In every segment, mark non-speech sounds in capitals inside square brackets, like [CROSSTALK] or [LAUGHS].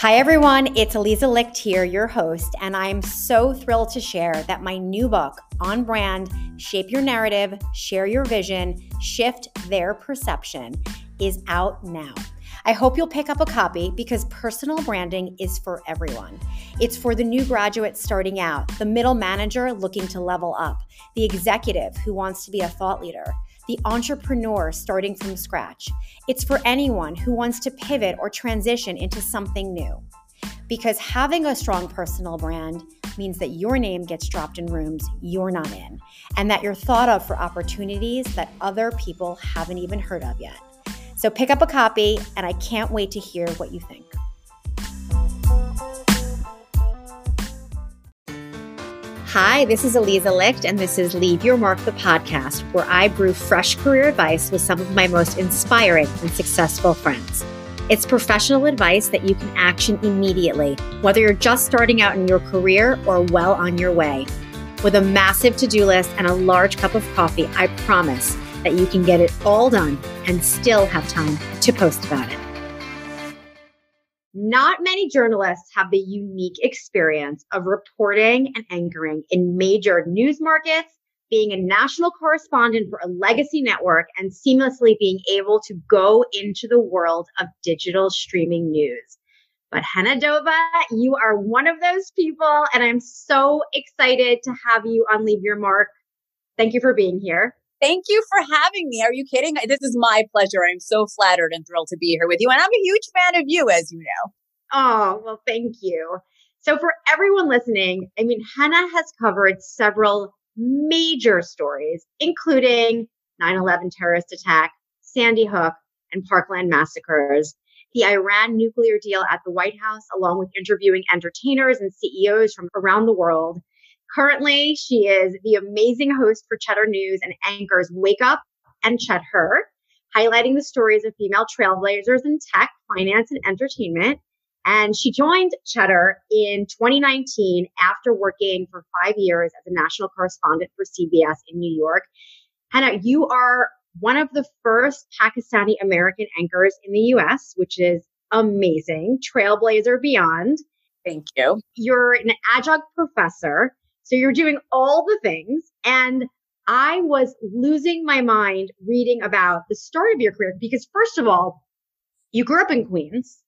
Hi, everyone. It's Aliza Licht here, your host, and I'm so thrilled to share that my new book, On Brand Shape Your Narrative, Share Your Vision, Shift Their Perception, is out now. I hope you'll pick up a copy because personal branding is for everyone. It's for the new graduate starting out, the middle manager looking to level up, the executive who wants to be a thought leader the entrepreneur starting from scratch. It's for anyone who wants to pivot or transition into something new. Because having a strong personal brand means that your name gets dropped in rooms you're not in, and that you're thought of for opportunities that other people haven't even heard of yet. So pick up a copy, and I can't wait to hear what you think. Hi, this is Aliza Licht, and this is Leave Your Mark, the podcast, where I brew fresh career advice with some of my most inspiring and successful friends. It's professional advice that you can action immediately, whether you're just starting out in your career or well on your way. With a massive to do list and a large cup of coffee, I promise that you can get it all done and still have time to post about it. Not many journalists have the unique experience of reporting and anchoring in major news markets, being a national correspondent for a legacy network, and seamlessly being able to go into the world of digital streaming news. But Hena Doba, you are one of those people, and I'm so excited to have you on Leave Your Mark. Thank you for being here. Thank you for having me. Are you kidding? This is my pleasure. I'm so flattered and thrilled to be here with you. And I'm a huge fan of you, as you know. Oh, well, thank you. So, for everyone listening, I mean, Hena has covered several major stories, including 9 11 terrorist attack, Sandy Hook, and Parkland massacres, the Iran nuclear deal at the White House, along with interviewing entertainers and CEOs from around the world, Currently, she is the amazing host for Cheddar News and anchors Wake Up and Chet Her, highlighting the stories of female trailblazers in tech, finance, and entertainment. And she joined Cheddar in 2019 after working for five years as a national correspondent for CBS in New York. Hena, you are one of the first Pakistani American anchors in the US, which is amazing. Trailblazer beyond. Thank you. You're an adjunct professor so you're doing all the things. And I was losing my mind reading about the start of your career because, first of all, you grew up in Queens.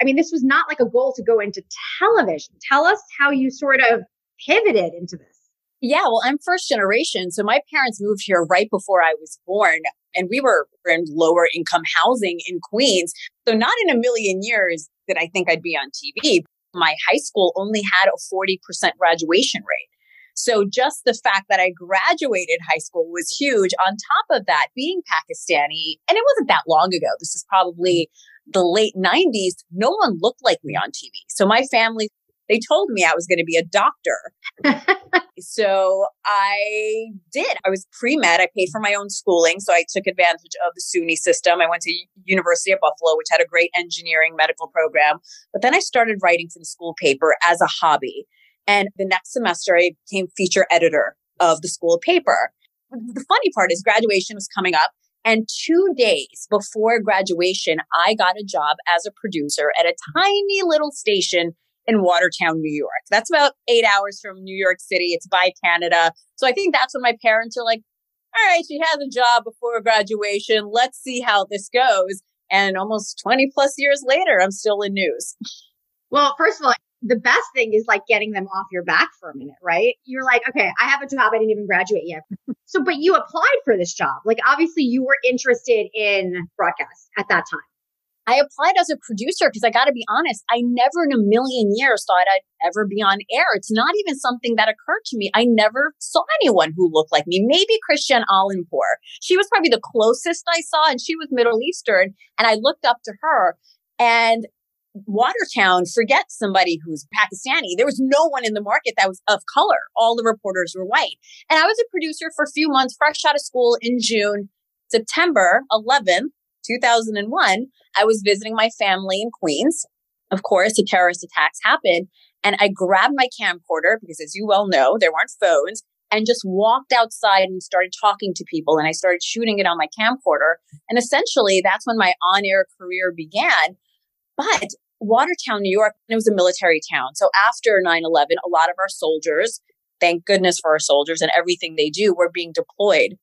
I mean, this was not like a goal to go into television. Tell us how you sort of pivoted into this. Yeah, well, I'm first generation. So my parents moved here right before I was born, and we were in lower income housing in Queens. So not in a million years did I think I'd be on TV my high school only had a 40% graduation rate. So just the fact that I graduated high school was huge. On top of that, being Pakistani, and it wasn't that long ago. This is probably the late 90s. No one looked like me on TV. So my family they told me I was going to be a doctor. [LAUGHS] so I did. I was pre med. I paid for my own schooling. So I took advantage of the SUNY system. I went to University of Buffalo, which had a great engineering medical program. But then I started writing for the school paper as a hobby. And the next semester, I became feature editor of the school paper. The funny part is graduation was coming up. And two days before graduation, I got a job as a producer at a tiny little station in Watertown, New York. That's about eight hours from New York City. It's by Canada. So I think that's when my parents are like, all right, she has a job before graduation. Let's see how this goes. And almost 20 plus years later, I'm still in news. Well, first of all, the best thing is like getting them off your back for a minute, right? You're like, okay, I have a job. I didn't even graduate yet. so, but you applied for this job. Like, obviously, you were interested in broadcast at that time. I applied as a producer because I got to be honest, I never in a million years thought I'd ever be on air. It's not even something that occurred to me. I never saw anyone who looked like me. Maybe Christiane Amanpour. She was probably the closest I saw, and she was Middle Eastern. And I looked up to her. And Watertown, forget somebody who's Pakistani. There was no one in the market that was of color. All the reporters were white. And I was a producer for a few months, fresh out of school in June. September 11th, 2001, I was visiting my family in Queens. Of course, the terrorist attacks happened. And I grabbed my camcorder because, as you well know, there weren't phones and just walked outside and started talking to people. And I started shooting it on my camcorder. And essentially, that's when my on air career began. But Watertown, New York, it was a military town. So after 9 11, a lot of our soldiers, thank goodness for our soldiers and everything they do, were being deployed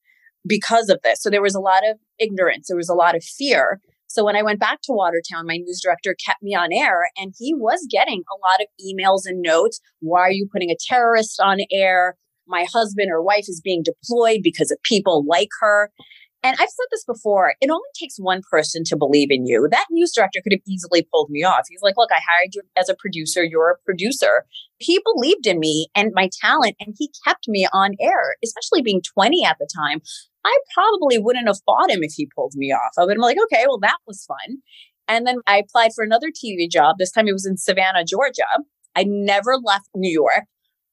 because of this. So there was a lot of ignorance, there was a lot of fear. So when I went back to Watertown, my news director kept me on air and he was getting a lot of emails and notes. Why are you putting a terrorist on air? My husband or wife is being deployed because of people like her. And I've said this before, it only takes one person to believe in you. That news director could have easily pulled me off. He's like, look, I hired you as a producer. You're a producer. He believed in me and my talent and he kept me on air, especially being 20 at the time. I probably wouldn't have fought him if he pulled me off. I would have like, okay, well, that was fun. And then I applied for another TV job. This time it was in Savannah, Georgia. I never left New York.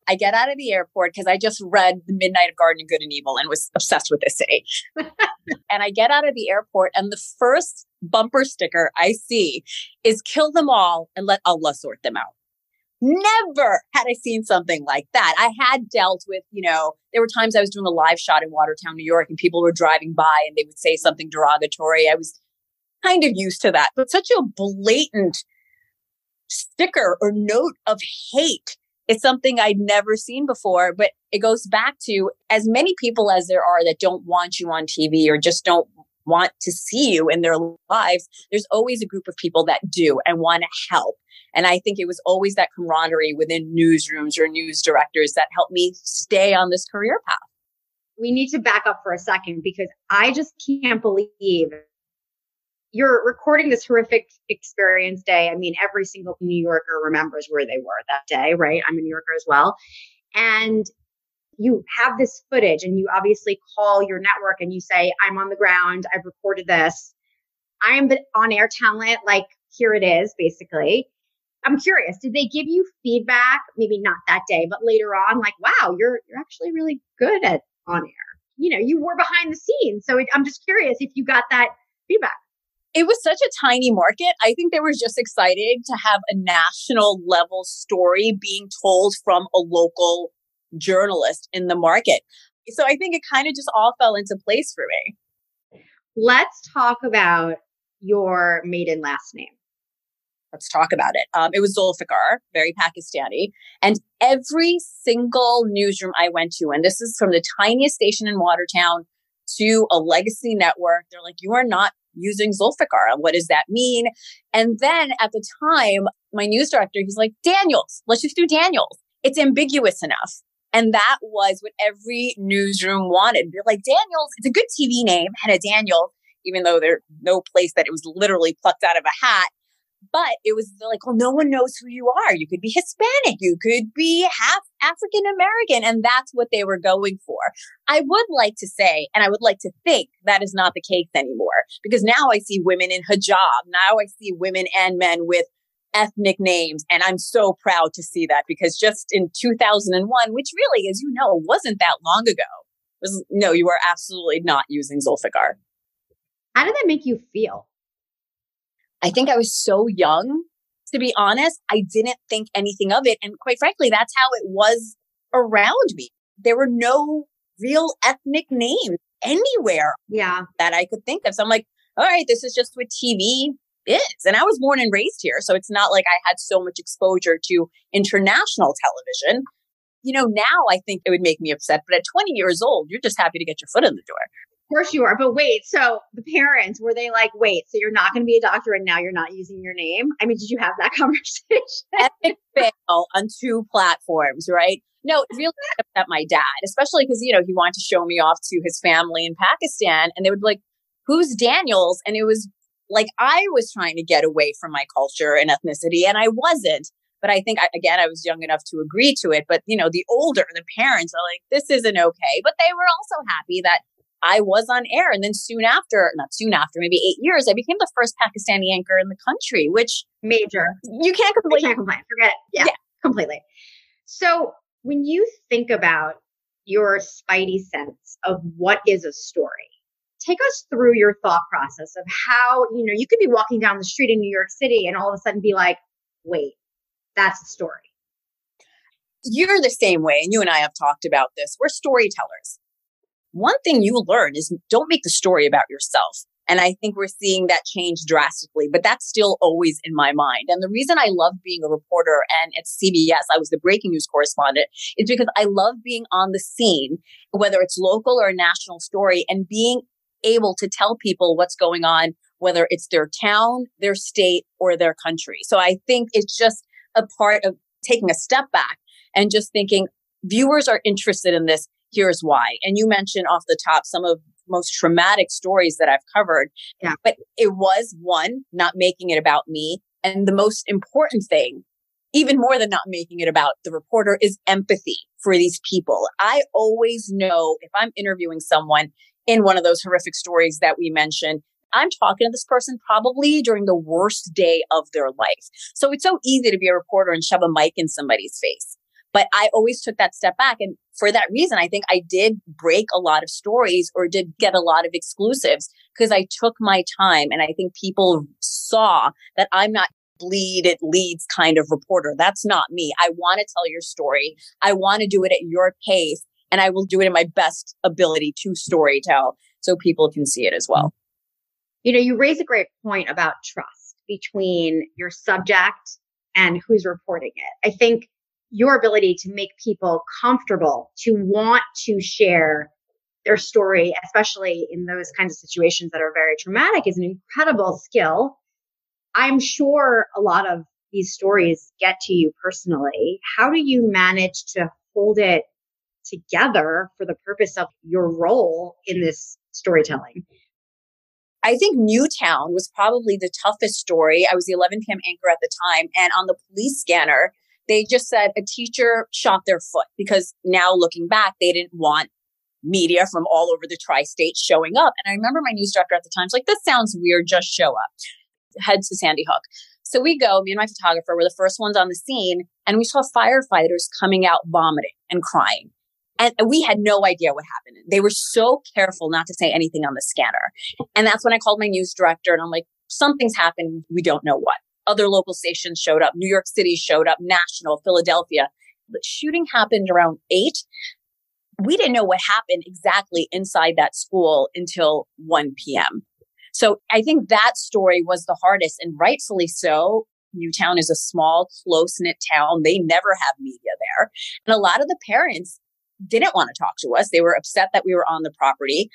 I get out of the airport because I just read The Midnight of Garden of Good and Evil and was obsessed with this city. [LAUGHS] and I get out of the airport, and the first bumper sticker I see is kill them all and let Allah sort them out. Never had I seen something like that. I had dealt with, you know, there were times I was doing a live shot in Watertown, New York, and people were driving by and they would say something derogatory. I was kind of used to that, but such a blatant sticker or note of hate it's something I'd never seen before, but it goes back to as many people as there are that don't want you on TV or just don't want to see you in their lives, there's always a group of people that do and want to help. And I think it was always that camaraderie within newsrooms or news directors that helped me stay on this career path. We need to back up for a second because I just can't believe you're recording this horrific experience day. I mean, every single New Yorker remembers where they were that day, right? I'm a New Yorker as well. And you have this footage and you obviously call your network and you say, I'm on the ground. I've recorded this. I am the on air talent. Like, here it is, basically. I'm curious, did they give you feedback? Maybe not that day, but later on, like, wow, you're, you're actually really good at on air. You know, you were behind the scenes. So it, I'm just curious if you got that feedback it was such a tiny market. I think they were just excited to have a national level story being told from a local journalist in the market. So I think it kind of just all fell into place for me. Let's talk about your maiden last name. Let's talk about it. Um, it was Zulfikar, very Pakistani. And every single newsroom I went to, and this is from the tiniest station in Watertown to a legacy network, they're like, you are not using Zulfikar. What does that mean? And then at the time, my news director, he's like, Daniels, let's just do Daniels. It's ambiguous enough. And that was what every newsroom wanted. They're like, Daniels, it's a good TV name, Hannah Daniels, even though there's no place that it was literally plucked out of a hat. But it was like, well, no one knows who you are. You could be Hispanic. You could be half African American. And that's what they were going for. I would like to say, and I would like to think that is not the case anymore because now I see women in hijab. Now I see women and men with ethnic names. And I'm so proud to see that because just in 2001, which really, as you know, wasn't that long ago, was no, you are absolutely not using Zulfikar. How did that make you feel? I think I was so young. To be honest, I didn't think anything of it. And quite frankly, that's how it was around me. There were no real ethnic names anywhere yeah. that I could think of. So I'm like, all right, this is just what TV is. And I was born and raised here. So it's not like I had so much exposure to international television. You know, now I think it would make me upset. But at 20 years old, you're just happy to get your foot in the door Of course you are. But wait, so the parents were they like, wait, so you're not going to be a doctor and now you're not using your name? I mean, did you have that [LAUGHS] conversation? Epic fail on two platforms, right? No, it really [LAUGHS] upset my dad, especially because, you know, he wanted to show me off to his family in Pakistan and they would be like, who's Daniels? And it was like I was trying to get away from my culture and ethnicity and I wasn't. But I think, again, I was young enough to agree to it. But, you know, the older, the parents are like, this isn't okay. But they were also happy that I was on air. And then soon after, not soon after, maybe eight years, I became the first Pakistani anchor in the country, which major. You can't complain. You can't complain. Forget it. Yeah, yeah, completely. So when you think about your spidey sense of what is a story, take us through your thought process of how, you know, you could be walking down the street in New York City and all of a sudden be like, wait, that's a story. You're the same way. And you and I have talked about this. We're storytellers one thing you learn is don't make the story about yourself. And I think we're seeing that change drastically, but that's still always in my mind. And the reason I love being a reporter and at CBS, I was the breaking news correspondent, is because I love being on the scene, whether it's local or a national story and being able to tell people what's going on, whether it's their town, their state, or their country. So I think it's just a part of taking a step back and just thinking viewers are interested in this. Here's why. And you mentioned off the top some of most traumatic stories that I've covered. Yeah. But it was one, not making it about me. And the most important thing, even more than not making it about the reporter, is empathy for these people. I always know if I'm interviewing someone in one of those horrific stories that we mentioned, I'm talking to this person probably during the worst day of their life. So it's so easy to be a reporter and shove a mic in somebody's face. But I always took that step back. And for that reason, I think I did break a lot of stories or did get a lot of exclusives because I took my time. And I think people saw that I'm not bleed it leads kind of reporter. That's not me. I want to tell your story. I want to do it at your pace and I will do it in my best ability to story tell so people can see it as well. You know, you raise a great point about trust between your subject and who's reporting it. I think your ability to make people comfortable to want to share their story, especially in those kinds of situations that are very traumatic, is an incredible skill. I'm sure a lot of these stories get to you personally. How do you manage to hold it together for the purpose of your role in this storytelling? I think Newtown was probably the toughest story. I was the 11 p.m. anchor at the time. And on the police scanner, they just said a teacher shot their foot because now looking back, they didn't want media from all over the tri state showing up. And I remember my news director at the time was like, this sounds weird, just show up. Head to Sandy Hook. So we go, me and my photographer were the first ones on the scene, and we saw firefighters coming out vomiting and crying. And we had no idea what happened. They were so careful not to say anything on the scanner. And that's when I called my news director and I'm like, something's happened. We don't know what. Other local stations showed up. New York City showed up, national, Philadelphia. The shooting happened around eight. We didn't know what happened exactly inside that school until 1 p.m. So I think that story was the hardest and rightfully so. Newtown is a small, close knit town. They never have media there. And a lot of the parents didn't want to talk to us. They were upset that we were on the property.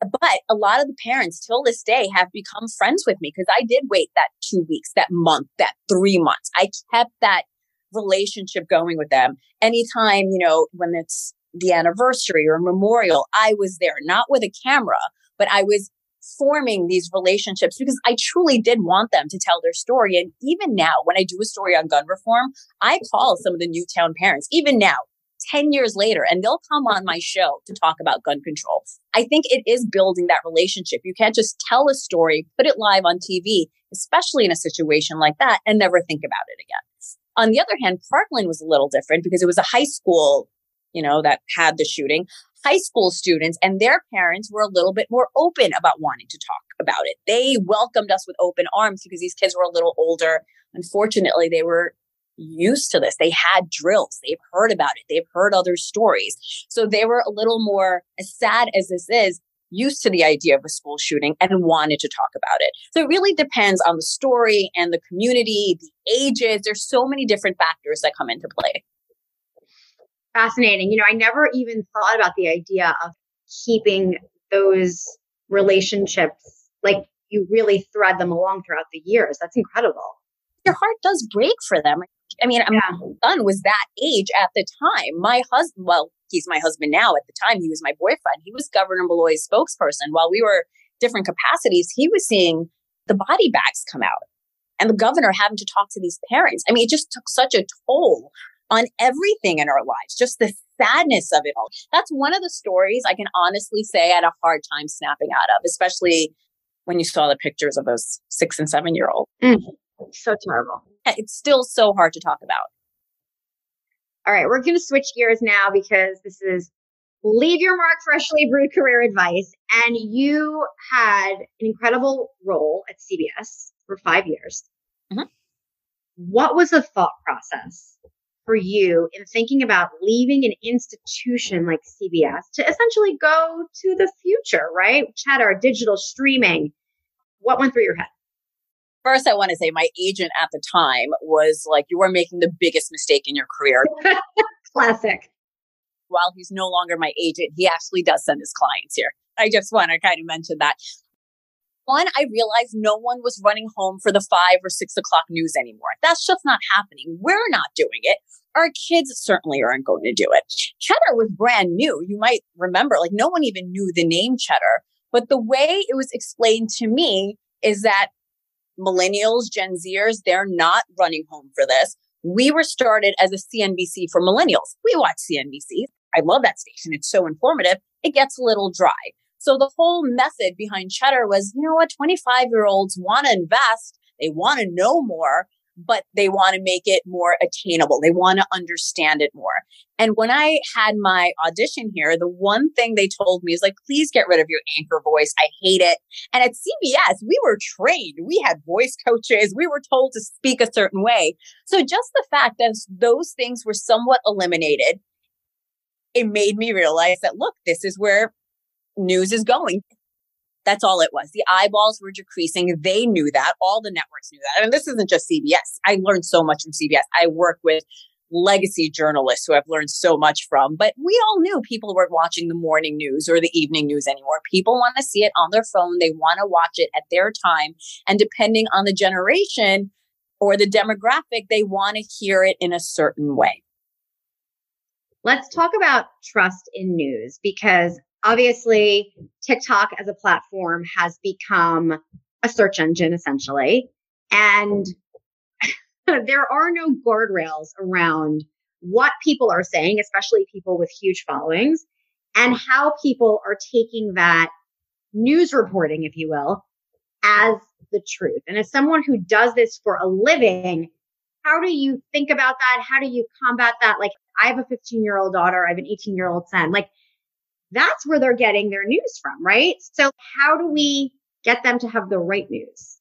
But a lot of the parents till this day have become friends with me because I did wait that two weeks, that month, that three months. I kept that relationship going with them. Anytime, you know, when it's the anniversary or memorial, I was there, not with a camera, but I was forming these relationships because I truly did want them to tell their story. And even now, when I do a story on gun reform, I call some of the Newtown parents, even now, 10 years later and they'll come on my show to talk about gun control. I think it is building that relationship. You can't just tell a story, put it live on TV, especially in a situation like that, and never think about it again. On the other hand, Parkland was a little different because it was a high school, you know, that had the shooting. High school students and their parents were a little bit more open about wanting to talk about it. They welcomed us with open arms because these kids were a little older. Unfortunately, they were used to this. They had drills. They've heard about it. They've heard other stories. So they were a little more, as sad as this is, used to the idea of a school shooting and wanted to talk about it. So it really depends on the story and the community, the ages. There's so many different factors that come into play. Fascinating. You know, I never even thought about the idea of keeping those relationships like you really thread them along throughout the years. That's incredible. Your heart does break for them. I mean, yeah. my son was that age at the time. My husband, well, he's my husband now. At the time, he was my boyfriend. He was Governor Malloy's spokesperson. While we were different capacities, he was seeing the body bags come out and the governor having to talk to these parents. I mean, it just took such a toll on everything in our lives, just the sadness of it all. That's one of the stories I can honestly say I had a hard time snapping out of, especially when you saw the pictures of those six and seven year olds. Mm. Mm, so terrible it's still so hard to talk about. All right, we're going to switch gears now because this is leave your mark freshly brewed career advice. And you had an incredible role at CBS for five years. Mm-hmm. What was the thought process for you in thinking about leaving an institution like CBS to essentially go to the future, right? Cheddar, digital streaming. What went through your head? First, I want to say my agent at the time was like, You are making the biggest mistake in your career. [LAUGHS] Classic. While he's no longer my agent, he actually does send his clients here. I just want to kind of mention that. One, I realized no one was running home for the five or six o'clock news anymore. That's just not happening. We're not doing it. Our kids certainly aren't going to do it. Cheddar was brand new. You might remember, like, no one even knew the name Cheddar. But the way it was explained to me is that millennials, Gen Zers, they're not running home for this. We were started as a CNBC for millennials. We watch CNBC. I love that station. It's so informative. It gets a little dry. So the whole method behind Cheddar was, you know what, 25 year olds want to invest. They want to know more, but they want to make it more attainable. They want to understand it more. And when I had my audition here, the one thing they told me is like, please get rid of your anchor voice. I hate it. And at CBS, we were trained. We had voice coaches. We were told to speak a certain way. So just the fact that those things were somewhat eliminated, it made me realize that, look, this is where news is going. That's all it was. The eyeballs were decreasing. They knew that. All the networks knew that. And this isn't just CBS. I learned so much from CBS. I work with legacy journalists who I've learned so much from, but we all knew people weren't watching the morning news or the evening news anymore. People want to see it on their phone. They want to watch it at their time. And depending on the generation or the demographic, they want to hear it in a certain way. Let's talk about trust in news because obviously TikTok as a platform has become a search engine essentially. And [LAUGHS] there are no guardrails around what people are saying, especially people with huge followings, and how people are taking that news reporting, if you will, as the truth. And as someone who does this for a living, how do you think about that? How do you combat that? Like, I have a 15 year old daughter, I have an 18 year old son. Like, that's where they're getting their news from, right? So how do we get them to have the right news?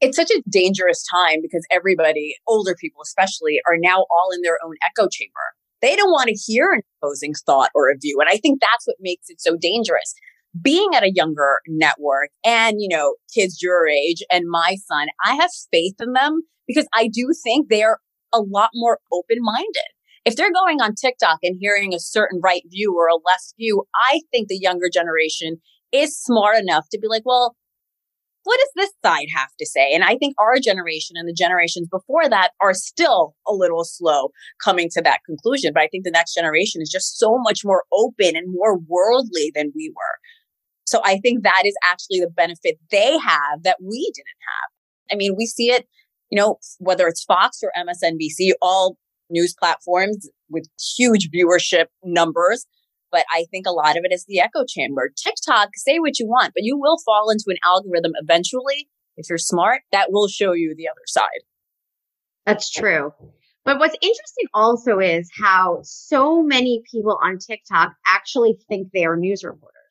It's such a dangerous time because everybody, older people especially, are now all in their own echo chamber. They don't want to hear an opposing thought or a view. And I think that's what makes it so dangerous. Being at a younger network and, you know, kids your age and my son, I have faith in them because I do think they're a lot more open minded. If they're going on TikTok and hearing a certain right view or a left view, I think the younger generation is smart enough to be like, well, what does this side have to say? And I think our generation and the generations before that are still a little slow coming to that conclusion. But I think the next generation is just so much more open and more worldly than we were. So I think that is actually the benefit they have that we didn't have. I mean, we see it, you know, whether it's Fox or MSNBC, all news platforms with huge viewership numbers. But I think a lot of it is the echo chamber. TikTok, say what you want, but you will fall into an algorithm eventually. If you're smart, that will show you the other side. That's true. But what's interesting also is how so many people on TikTok actually think they are news reporters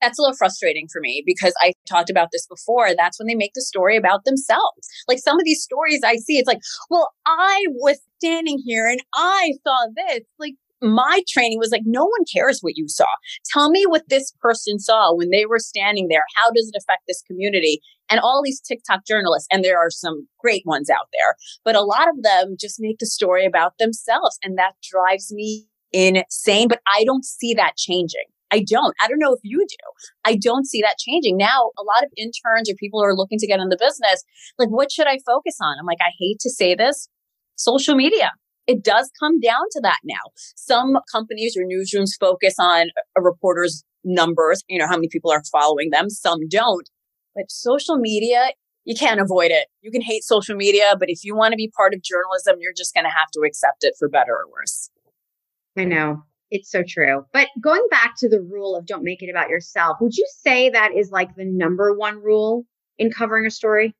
that's a little frustrating for me because I talked about this before. That's when they make the story about themselves. Like some of these stories I see, it's like, well, I was standing here and I saw this. Like my training was like, no one cares what you saw. Tell me what this person saw when they were standing there. How does it affect this community? And all these TikTok journalists, and there are some great ones out there, but a lot of them just make the story about themselves. And that drives me insane. But I don't see that changing. I don't. I don't know if you do. I don't see that changing. Now, a lot of interns or people who are looking to get in the business, like, what should I focus on? I'm like, I hate to say this, social media. It does come down to that now. Some companies or newsrooms focus on a reporter's numbers, you know, how many people are following them. Some don't. But social media, you can't avoid it. You can hate social media, but if you want to be part of journalism, you're just going to have to accept it for better or worse. I know. It's so true. But going back to the rule of don't make it about yourself, would you say that is like the number one rule in covering a story?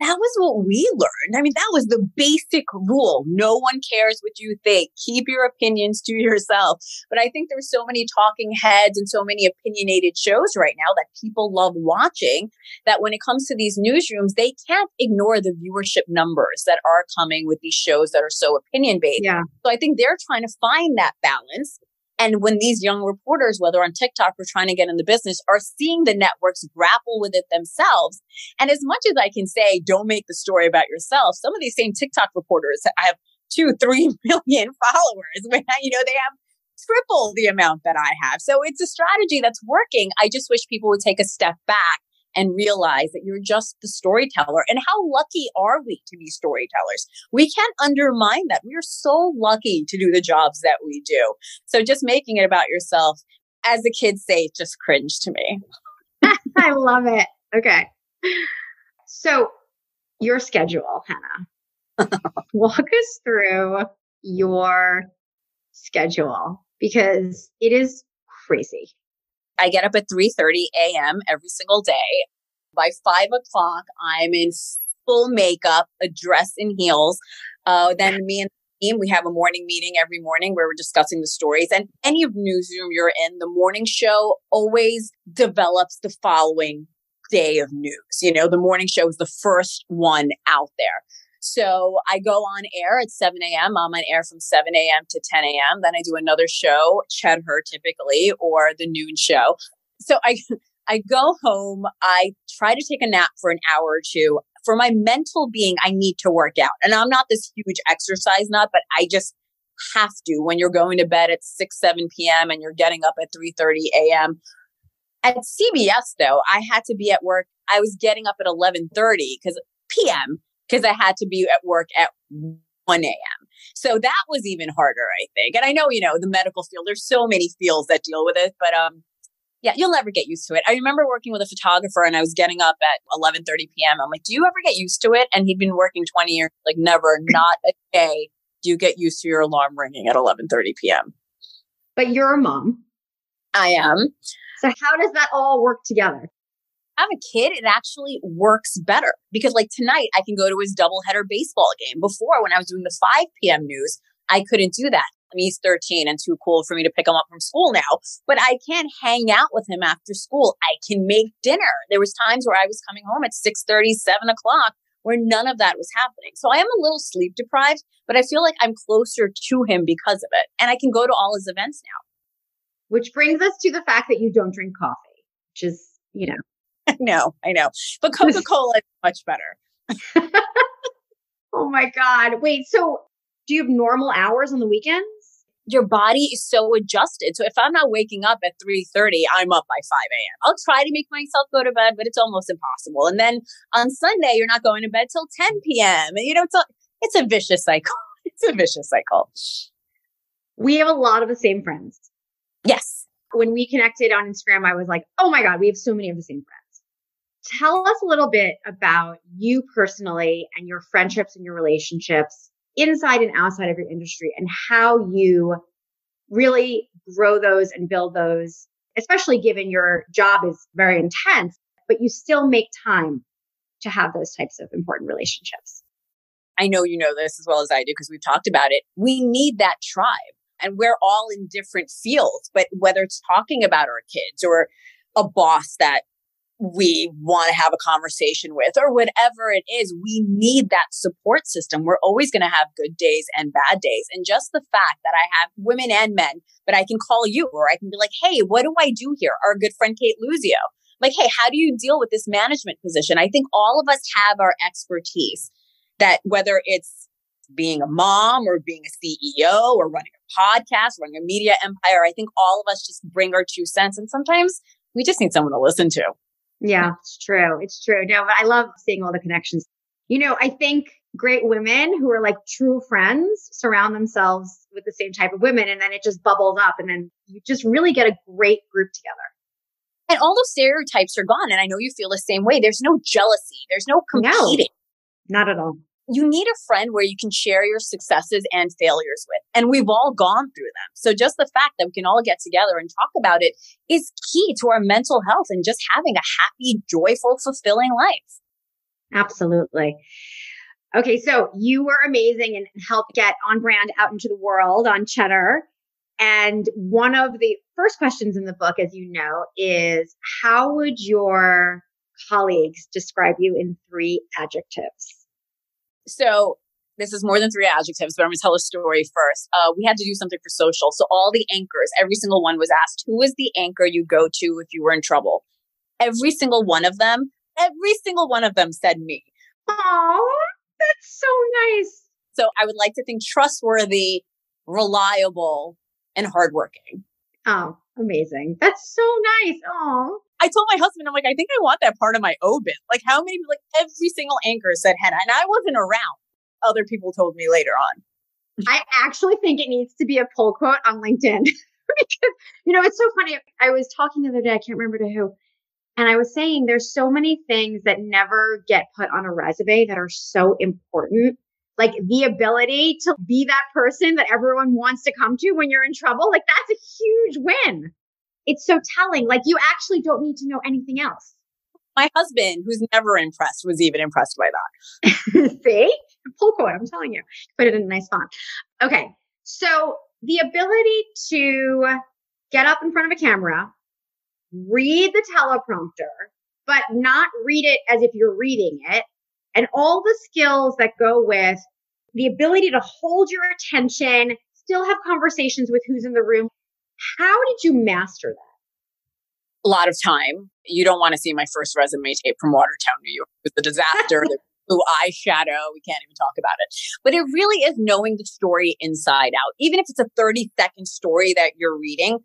that was what we learned. I mean, that was the basic rule. No one cares what you think. Keep your opinions to yourself. But I think there's so many talking heads and so many opinionated shows right now that people love watching that when it comes to these newsrooms, they can't ignore the viewership numbers that are coming with these shows that are so opinion based. Yeah. So I think they're trying to find that balance and when these young reporters, whether on TikTok or trying to get in the business, are seeing the networks grapple with it themselves. And as much as I can say, don't make the story about yourself, some of these same TikTok reporters have two, three [LAUGHS] million followers. [LAUGHS] When, you know, they have triple the amount that I have. So it's a strategy that's working. I just wish people would take a step back and realize that you're just the storyteller. And how lucky are we to be storytellers? We can't undermine that. We are so lucky to do the jobs that we do. So just making it about yourself, as the kids say, just cringe to me. [LAUGHS] I love it. Okay. So your schedule, Hena. [LAUGHS] Walk us through your schedule because it is crazy. I get up at 3:30 a.m. every single day. By five o'clock, I'm in full makeup, a dress and heels. Uh, then me and the team, we have a morning meeting every morning where we're discussing the stories. And any of newsroom you're in, the morning show always develops the following day of news. You know, the morning show is the first one out there. So I go on air at 7 a.m. I'm on air from 7 a.m. to 10 a.m. Then I do another show, ChedHer typically, or the noon show. So I, [LAUGHS] I go home. I try to take a nap for an hour or two. For my mental being, I need to work out. And I'm not this huge exercise nut, but I just have to when you're going to bed at 6, 7 p.m. and you're getting up at 3.30 a.m. At CBS, though, I had to be at work. I was getting up at 11.30 because p.m because I had to be at work at 1 a.m. So that was even harder, I think. And I know, you know, the medical field, there's so many fields that deal with it, but um, yeah, you'll never get used to it. I remember working with a photographer and I was getting up at 11:30 p.m. I'm like, "Do you ever get used to it?" And he'd been working 20 years, like never, not a day do you get used to your alarm ringing at 11:30 p.m. But you're a mom. I am. So how does that all work together? Have a kid, it actually works better because like tonight I can go to his doubleheader baseball game. Before when I was doing the 5 p.m. news, I couldn't do that. I mean, he's 13 and too cool for me to pick him up from school now, but I can't hang out with him after school. I can make dinner. There was times where I was coming home at 6 30, 7 o'clock where none of that was happening. So I am a little sleep deprived, but I feel like I'm closer to him because of it. And I can go to all his events now. Which brings us to the fact that you don't drink coffee, which is, you know, [LAUGHS] I know, I know. But Coca Cola is much better. [LAUGHS] oh my God. Wait, so do you have normal hours on the weekends? Your body is so adjusted. So if I'm not waking up at 3:30, I'm up by 5 a.m. I'll try to make myself go to bed, but it's almost impossible. And then on Sunday, you're not going to bed till 10 p.m. And you know, it's a it's a vicious cycle. [LAUGHS] It's a vicious cycle. We have a lot of the same friends. Yes. When we connected on Instagram, I was like, oh my God, we have so many of the same friends. Tell us a little bit about you personally and your friendships and your relationships inside and outside of your industry and how you really grow those and build those, especially given your job is very intense, but you still make time to have those types of important relationships. I know you know this as well as I do because we've talked about it. We need that tribe and we're all in different fields, but whether it's talking about our kids or a boss that we want to have a conversation with or whatever it is, we need that support system. We're always going to have good days and bad days. And just the fact that I have women and men, but I can call you or I can be like, Hey, what do I do here? Our good friend Kate Luzio. Like, Hey, how do you deal with this management position? I think all of us have our expertise that whether it's being a mom or being a CEO or running a podcast, running a media empire, I think all of us just bring our two cents. And sometimes we just need someone to listen to. Yeah, it's true. It's true. No, but I love seeing all the connections. You know, I think great women who are like true friends surround themselves with the same type of women and then it just bubbles up and then you just really get a great group together. And all those stereotypes are gone. And I know you feel the same way. There's no jealousy. There's no competing. No, not at all. You need a friend where you can share your successes and failures with. And we've all gone through them. So just the fact that we can all get together and talk about it is key to our mental health and just having a happy, joyful, fulfilling life. Absolutely. Okay, so you were amazing and helped get on brand out into the world on Cheddar. And one of the first questions in the book, as you know, is how would your colleagues describe you in three adjectives? So this is more than three adjectives, but I'm going to tell a story first. Uh, we had to do something for social. So all the anchors, every single one was asked, who was the anchor you go to if you were in trouble? Every single one of them, every single one of them said me. Oh, that's so nice. So I would like to think trustworthy, reliable, and hardworking. Oh, amazing. That's so nice. Oh. I told my husband, I'm like, I think I want that part of my obit. Like, how many, like, every single anchor said Hena, and I wasn't around. Other people told me later on. I actually think it needs to be a pull quote on LinkedIn [LAUGHS] because, you know, it's so funny. I was talking the other day, I can't remember to who, and I was saying there's so many things that never get put on a resume that are so important. Like the ability to be that person that everyone wants to come to when you're in trouble. Like that's a huge win. It's so telling. Like you actually don't need to know anything else. My husband, who's never impressed, was even impressed by that. [LAUGHS] See? Pull quote, I'm telling you. Put it in a nice font. Okay. So the ability to get up in front of a camera, read the teleprompter, but not read it as if you're reading it, and all the skills that go with the ability to hold your attention, still have conversations with who's in the room. How did you master that? A lot of time. You don't want to see my first resume tape from Watertown, New York. It was a disaster. [LAUGHS] The blue eyeshadow. We can't even talk about it. But it really is knowing the story inside out. Even if it's a 30 second story that you're reading,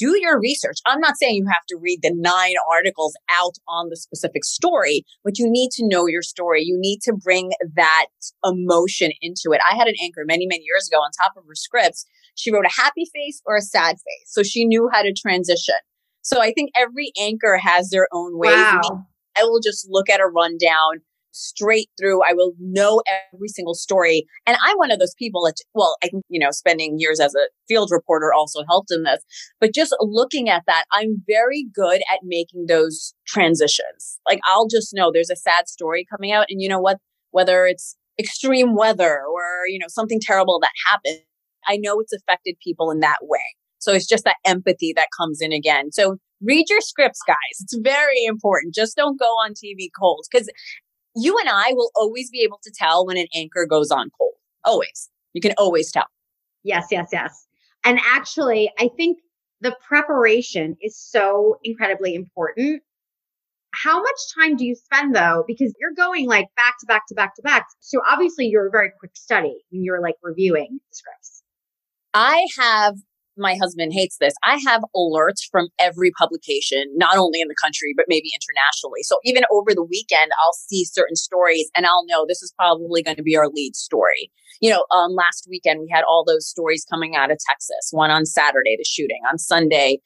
do your research. I'm not saying you have to read the nine articles out on the specific story, but you need to know your story. You need to bring that emotion into it. I had an anchor many, many years ago on top of her scripts. She wrote a happy face or a sad face. So she knew how to transition. So I think every anchor has their own way. Wow. I will just look at a rundown straight through. I will know every single story. And I'm one of those people that, well, I think, you know, spending years as a field reporter also helped in this, but just looking at that, I'm very good at making those transitions. Like I'll just know there's a sad story coming out and you know what, whether it's extreme weather or, you know, something terrible that happened, I know it's affected people in that way. So it's just that empathy that comes in again. So read your scripts, guys. It's very important. Just don't go on TV cold because you and I will always be able to tell when an anchor goes on cold. Always. You can always tell. Yes, yes, yes. And actually, I think the preparation is so incredibly important. How much time do you spend though? Because you're going like back to back to back to back. So obviously you're a very quick study when you're like reviewing the scripts. I have my husband hates this. I have alerts from every publication, not only in the country, but maybe internationally. So even over the weekend, I'll see certain stories and I'll know this is probably going to be our lead story. You know, um, last weekend we had all those stories coming out of Texas, one on Saturday, the shooting on Sunday,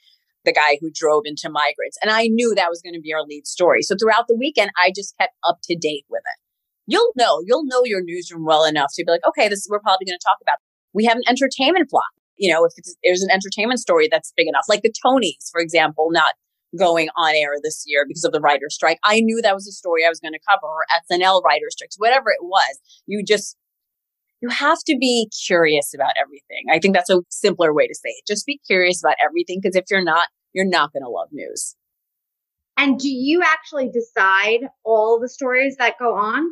the guy who drove into migrants. And I knew that was going to be our lead story. So throughout the weekend, I just kept up to date with it. You'll know, you'll know your newsroom well enough to be like, okay, this is, we're probably going to talk about. We have an entertainment block you know, if there's an entertainment story that's big enough, like the Tonys, for example, not going on air this year because of the writer's strike. I knew that was a story I was going to cover or SNL writer's strikes, whatever it was. You just, you have to be curious about everything. I think that's a simpler way to say it. Just be curious about everything because if you're not, you're not going to love news. And do you actually decide all the stories that go on?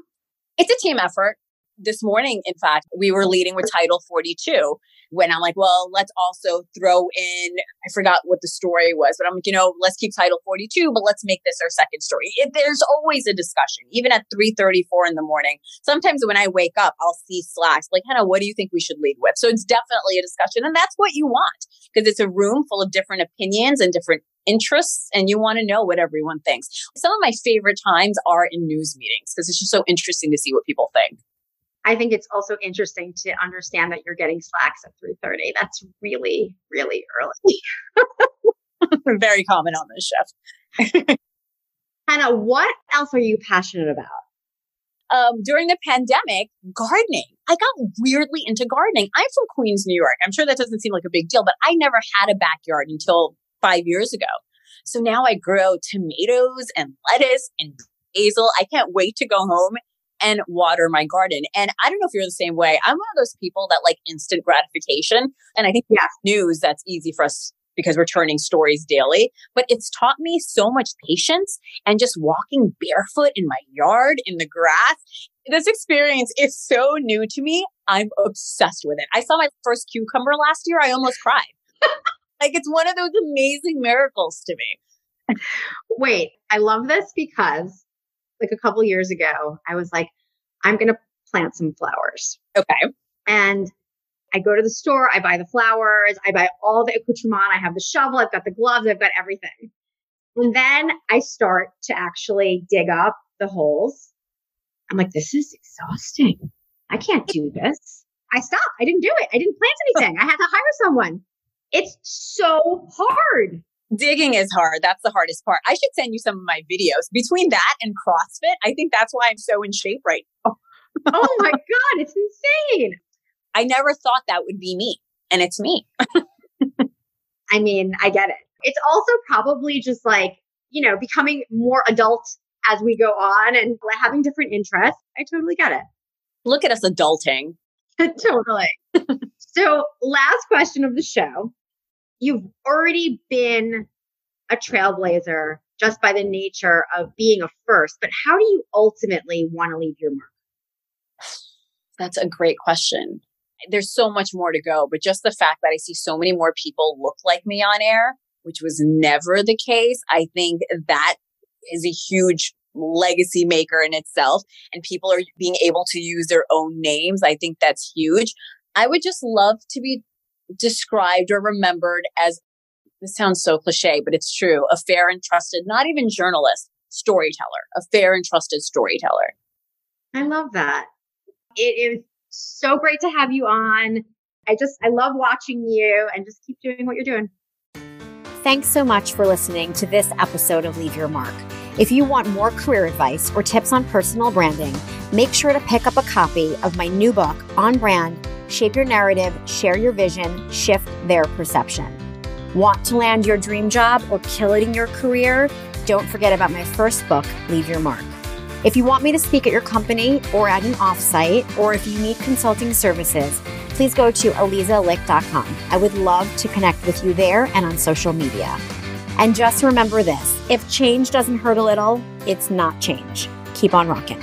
It's a team effort this morning, in fact, we were leading with Title 42 when I'm like, well, let's also throw in, I forgot what the story was, but I'm like, you know, let's keep Title 42, but let's make this our second story. It, there's always a discussion, even at 3.34 in the morning. Sometimes when I wake up, I'll see slacks like, Hena, what do you think we should lead with? So it's definitely a discussion. And that's what you want because it's a room full of different opinions and different interests and you want to know what everyone thinks. Some of my favorite times are in news meetings because it's just so interesting to see what people think. I think it's also interesting to understand that you're getting slacks at 3:30. That's really, really early. [LAUGHS] Very common on this shift. [LAUGHS] Hena, what else are you passionate about? Um, during the pandemic, gardening. I got weirdly into gardening. I'm from Queens, New York. I'm sure that doesn't seem like a big deal, but I never had a backyard until five years ago. So now I grow tomatoes and lettuce and basil. I can't wait to go home and water my garden. And I don't know if you're the same way. I'm one of those people that like instant gratification. And I think yeah. news that's easy for us because we're turning stories daily. But it's taught me so much patience and just walking barefoot in my yard in the grass. This experience is so new to me. I'm obsessed with it. I saw my first cucumber last year. I almost cried. [LAUGHS] like it's one of those amazing miracles to me. Wait, I love this because like a couple years ago, I was like, I'm going to plant some flowers. Okay. And I go to the store, I buy the flowers, I buy all the accoutrement. I have the shovel, I've got the gloves, I've got everything. And then I start to actually dig up the holes. I'm like, this is exhausting. I can't do this. I stopped. I didn't do it. I didn't plant anything. I had to hire someone. It's so hard. Digging is hard. That's the hardest part. I should send you some of my videos. Between that and CrossFit, I think that's why I'm so in shape right now. [LAUGHS] oh my God, it's insane. I never thought that would be me, and it's me. [LAUGHS] I mean, I get it. It's also probably just like, you know, becoming more adult as we go on and having different interests. I totally get it. Look at us adulting. [LAUGHS] totally. so, last question of the show. You've already been a trailblazer just by the nature of being a first, but how do you ultimately want to leave your mark? That's a great question there's so much more to go, but just the fact that I see so many more people look like me on air, which was never the case, I think that is a huge legacy maker in itself. And people are being able to use their own names. I think that's huge. I would just love to be described or remembered as this sounds so cliche, but it's true a fair and trusted, not even journalist, storyteller, a fair and trusted storyteller. I love that. It is so great to have you on. I just, I love watching you and just keep doing what you're doing. Thanks so much for listening to this episode of Leave Your Mark. If you want more career advice or tips on personal branding, make sure to pick up a copy of my new book, On Brand Shape Your Narrative, Share Your Vision, Shift Their Perception. Want to land your dream job or kill it in your career? Don't forget about my first book, Leave Your Mark. If you want me to speak at your company or at an offsite, or if you need consulting services, please go to alizalicht.com. I would love to connect with you there and on social media. And just remember this if change doesn't hurt a little, it's not change. Keep on rocking.